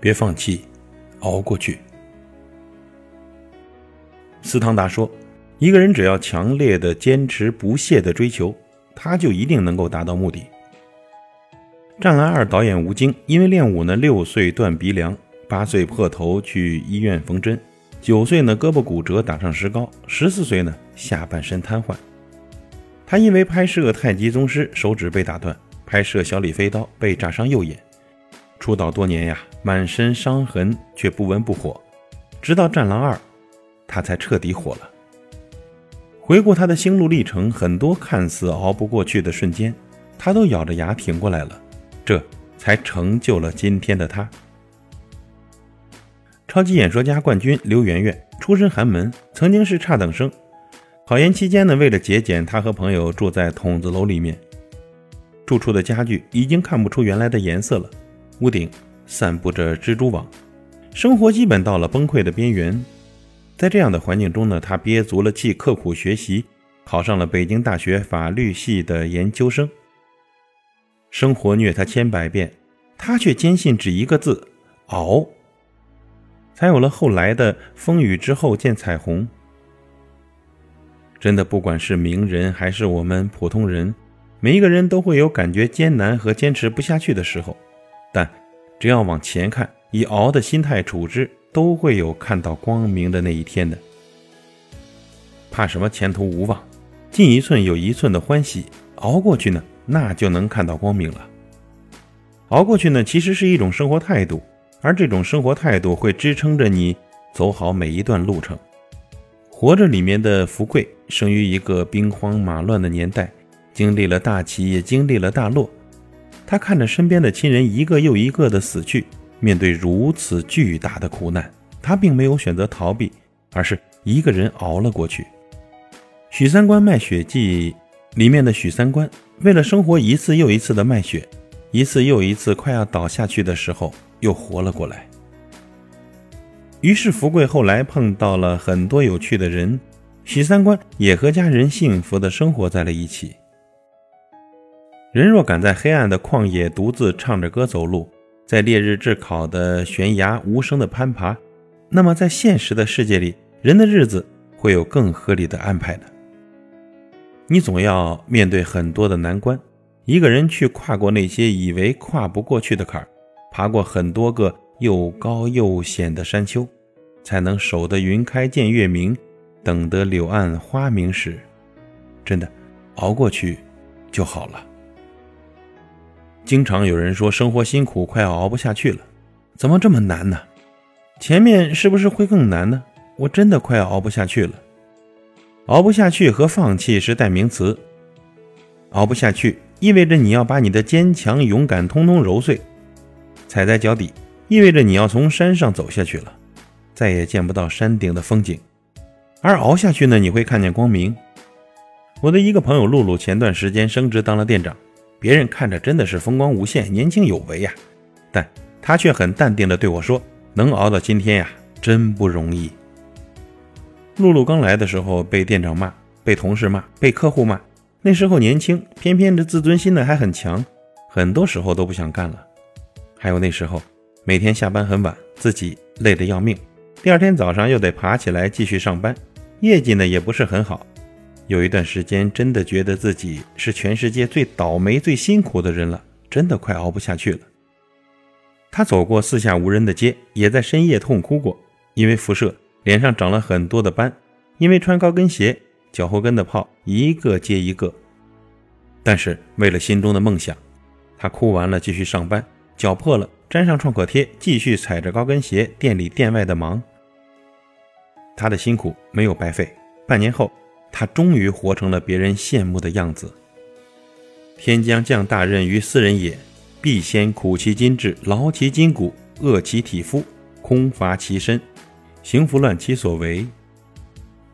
别放弃，熬过去。斯汤达说：“一个人只要强烈的坚持、不懈的追求，他就一定能够达到目的。”《战狼二》导演吴京因为练武呢，六岁断鼻梁，八岁破头去医院缝针，九岁呢胳膊骨折打上石膏，十四岁呢下半身瘫痪。他因为拍摄太极宗师手指被打断，拍摄小李飞刀被炸伤右眼。出道多年呀，满身伤痕却不温不火，直到《战狼二》，他才彻底火了。回顾他的心路历程，很多看似熬不过去的瞬间，他都咬着牙挺过来了。这才成就了今天的他。超级演说家冠军刘媛媛出身寒门，曾经是差等生。考研期间呢，为了节俭，他和朋友住在筒子楼里面。住处的家具已经看不出原来的颜色了，屋顶散布着蜘蛛网，生活基本到了崩溃的边缘。在这样的环境中呢，他憋足了气，刻苦学习，考上了北京大学法律系的研究生。生活虐他千百遍，他却坚信只一个字：熬。才有了后来的风雨之后见彩虹。真的，不管是名人还是我们普通人，每一个人都会有感觉艰难和坚持不下去的时候，但只要往前看，以熬的心态处之，都会有看到光明的那一天的。怕什么前途无望？进一寸有一寸的欢喜，熬过去呢？那就能看到光明了。熬过去呢，其实是一种生活态度，而这种生活态度会支撑着你走好每一段路程。活着里面的福贵，生于一个兵荒马乱的年代，经历了大起，也经历了大落。他看着身边的亲人一个又一个的死去，面对如此巨大的苦难，他并没有选择逃避，而是一个人熬了过去。许三观卖血记里面的许三观。为了生活，一次又一次的卖血，一次又一次快要倒下去的时候，又活了过来。于是，福贵后来碰到了很多有趣的人，许三观也和家人幸福的生活在了一起。人若敢在黑暗的旷野独自唱着歌走路，在烈日炙烤的悬崖无声的攀爬，那么在现实的世界里，人的日子会有更合理的安排的。你总要面对很多的难关，一个人去跨过那些以为跨不过去的坎儿，爬过很多个又高又险的山丘，才能守得云开见月明，等得柳暗花明时。真的，熬过去就好了。经常有人说生活辛苦，快要熬不下去了，怎么这么难呢？前面是不是会更难呢？我真的快要熬不下去了。熬不下去和放弃是代名词。熬不下去意味着你要把你的坚强勇敢通通揉碎，踩在脚底，意味着你要从山上走下去了，再也见不到山顶的风景。而熬下去呢，你会看见光明。我的一个朋友露露前段时间升职当了店长，别人看着真的是风光无限、年轻有为呀，但他却很淡定地对我说：“能熬到今天呀，真不容易。”露露刚来的时候被店长骂，被同事骂，被客户骂。那时候年轻，偏偏这自尊心呢还很强，很多时候都不想干了。还有那时候每天下班很晚，自己累得要命，第二天早上又得爬起来继续上班，业绩呢也不是很好。有一段时间真的觉得自己是全世界最倒霉、最辛苦的人了，真的快熬不下去了。他走过四下无人的街，也在深夜痛哭过，因为辐射。脸上长了很多的斑，因为穿高跟鞋，脚后跟的泡一个接一个。但是为了心中的梦想，他哭完了继续上班，脚破了粘上创可贴，继续踩着高跟鞋店里店外的忙。他的辛苦没有白费。半年后，他终于活成了别人羡慕的样子。天将降大任于斯人也，必先苦其心志，劳其筋骨，饿其体肤，空乏其身。行拂乱其所为，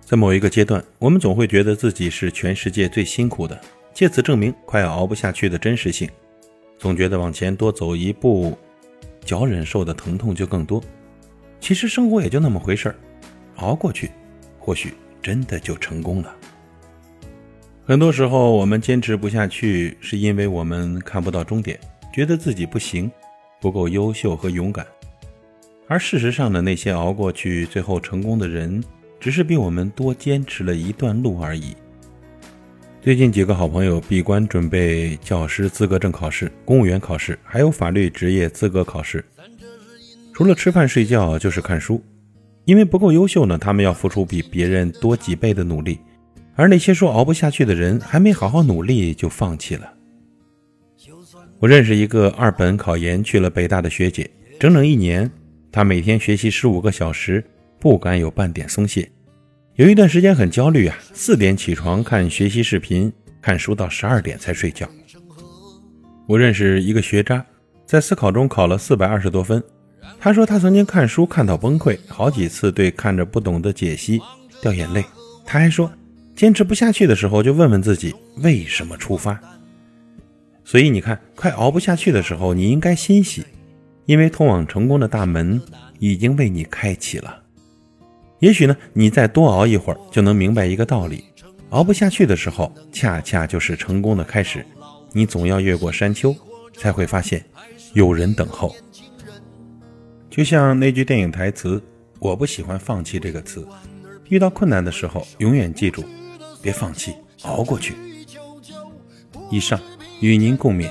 在某一个阶段，我们总会觉得自己是全世界最辛苦的，借此证明快要熬不下去的真实性。总觉得往前多走一步，脚忍受的疼痛就更多。其实生活也就那么回事儿，熬过去，或许真的就成功了。很多时候，我们坚持不下去，是因为我们看不到终点，觉得自己不行，不够优秀和勇敢。而事实上呢，那些熬过去最后成功的人，只是比我们多坚持了一段路而已。最近几个好朋友闭关准备教师资格证考试、公务员考试，还有法律职业资格考试。除了吃饭睡觉，就是看书。因为不够优秀呢，他们要付出比别人多几倍的努力。而那些说熬不下去的人，还没好好努力就放弃了。我认识一个二本考研去了北大的学姐，整整一年，她每天学习十五个小时，不敢有半点松懈。有一段时间很焦虑啊，四点起床看学习视频，看书到十二点才睡觉。我认识一个学渣，在思考中考了四百二十多分。他说他曾经看书看到崩溃，好几次对看着不懂的解析掉眼泪。他还说，坚持不下去的时候就问问自己为什么出发。所以你看，快熬不下去的时候，你应该欣喜，因为通往成功的大门已经为你开启了。也许呢，你再多熬一会儿，就能明白一个道理：熬不下去的时候，恰恰就是成功的开始。你总要越过山丘，才会发现有人等候。就像那句电影台词：“我不喜欢放弃这个词。”遇到困难的时候，永远记住，别放弃，熬过去。以上与您共勉。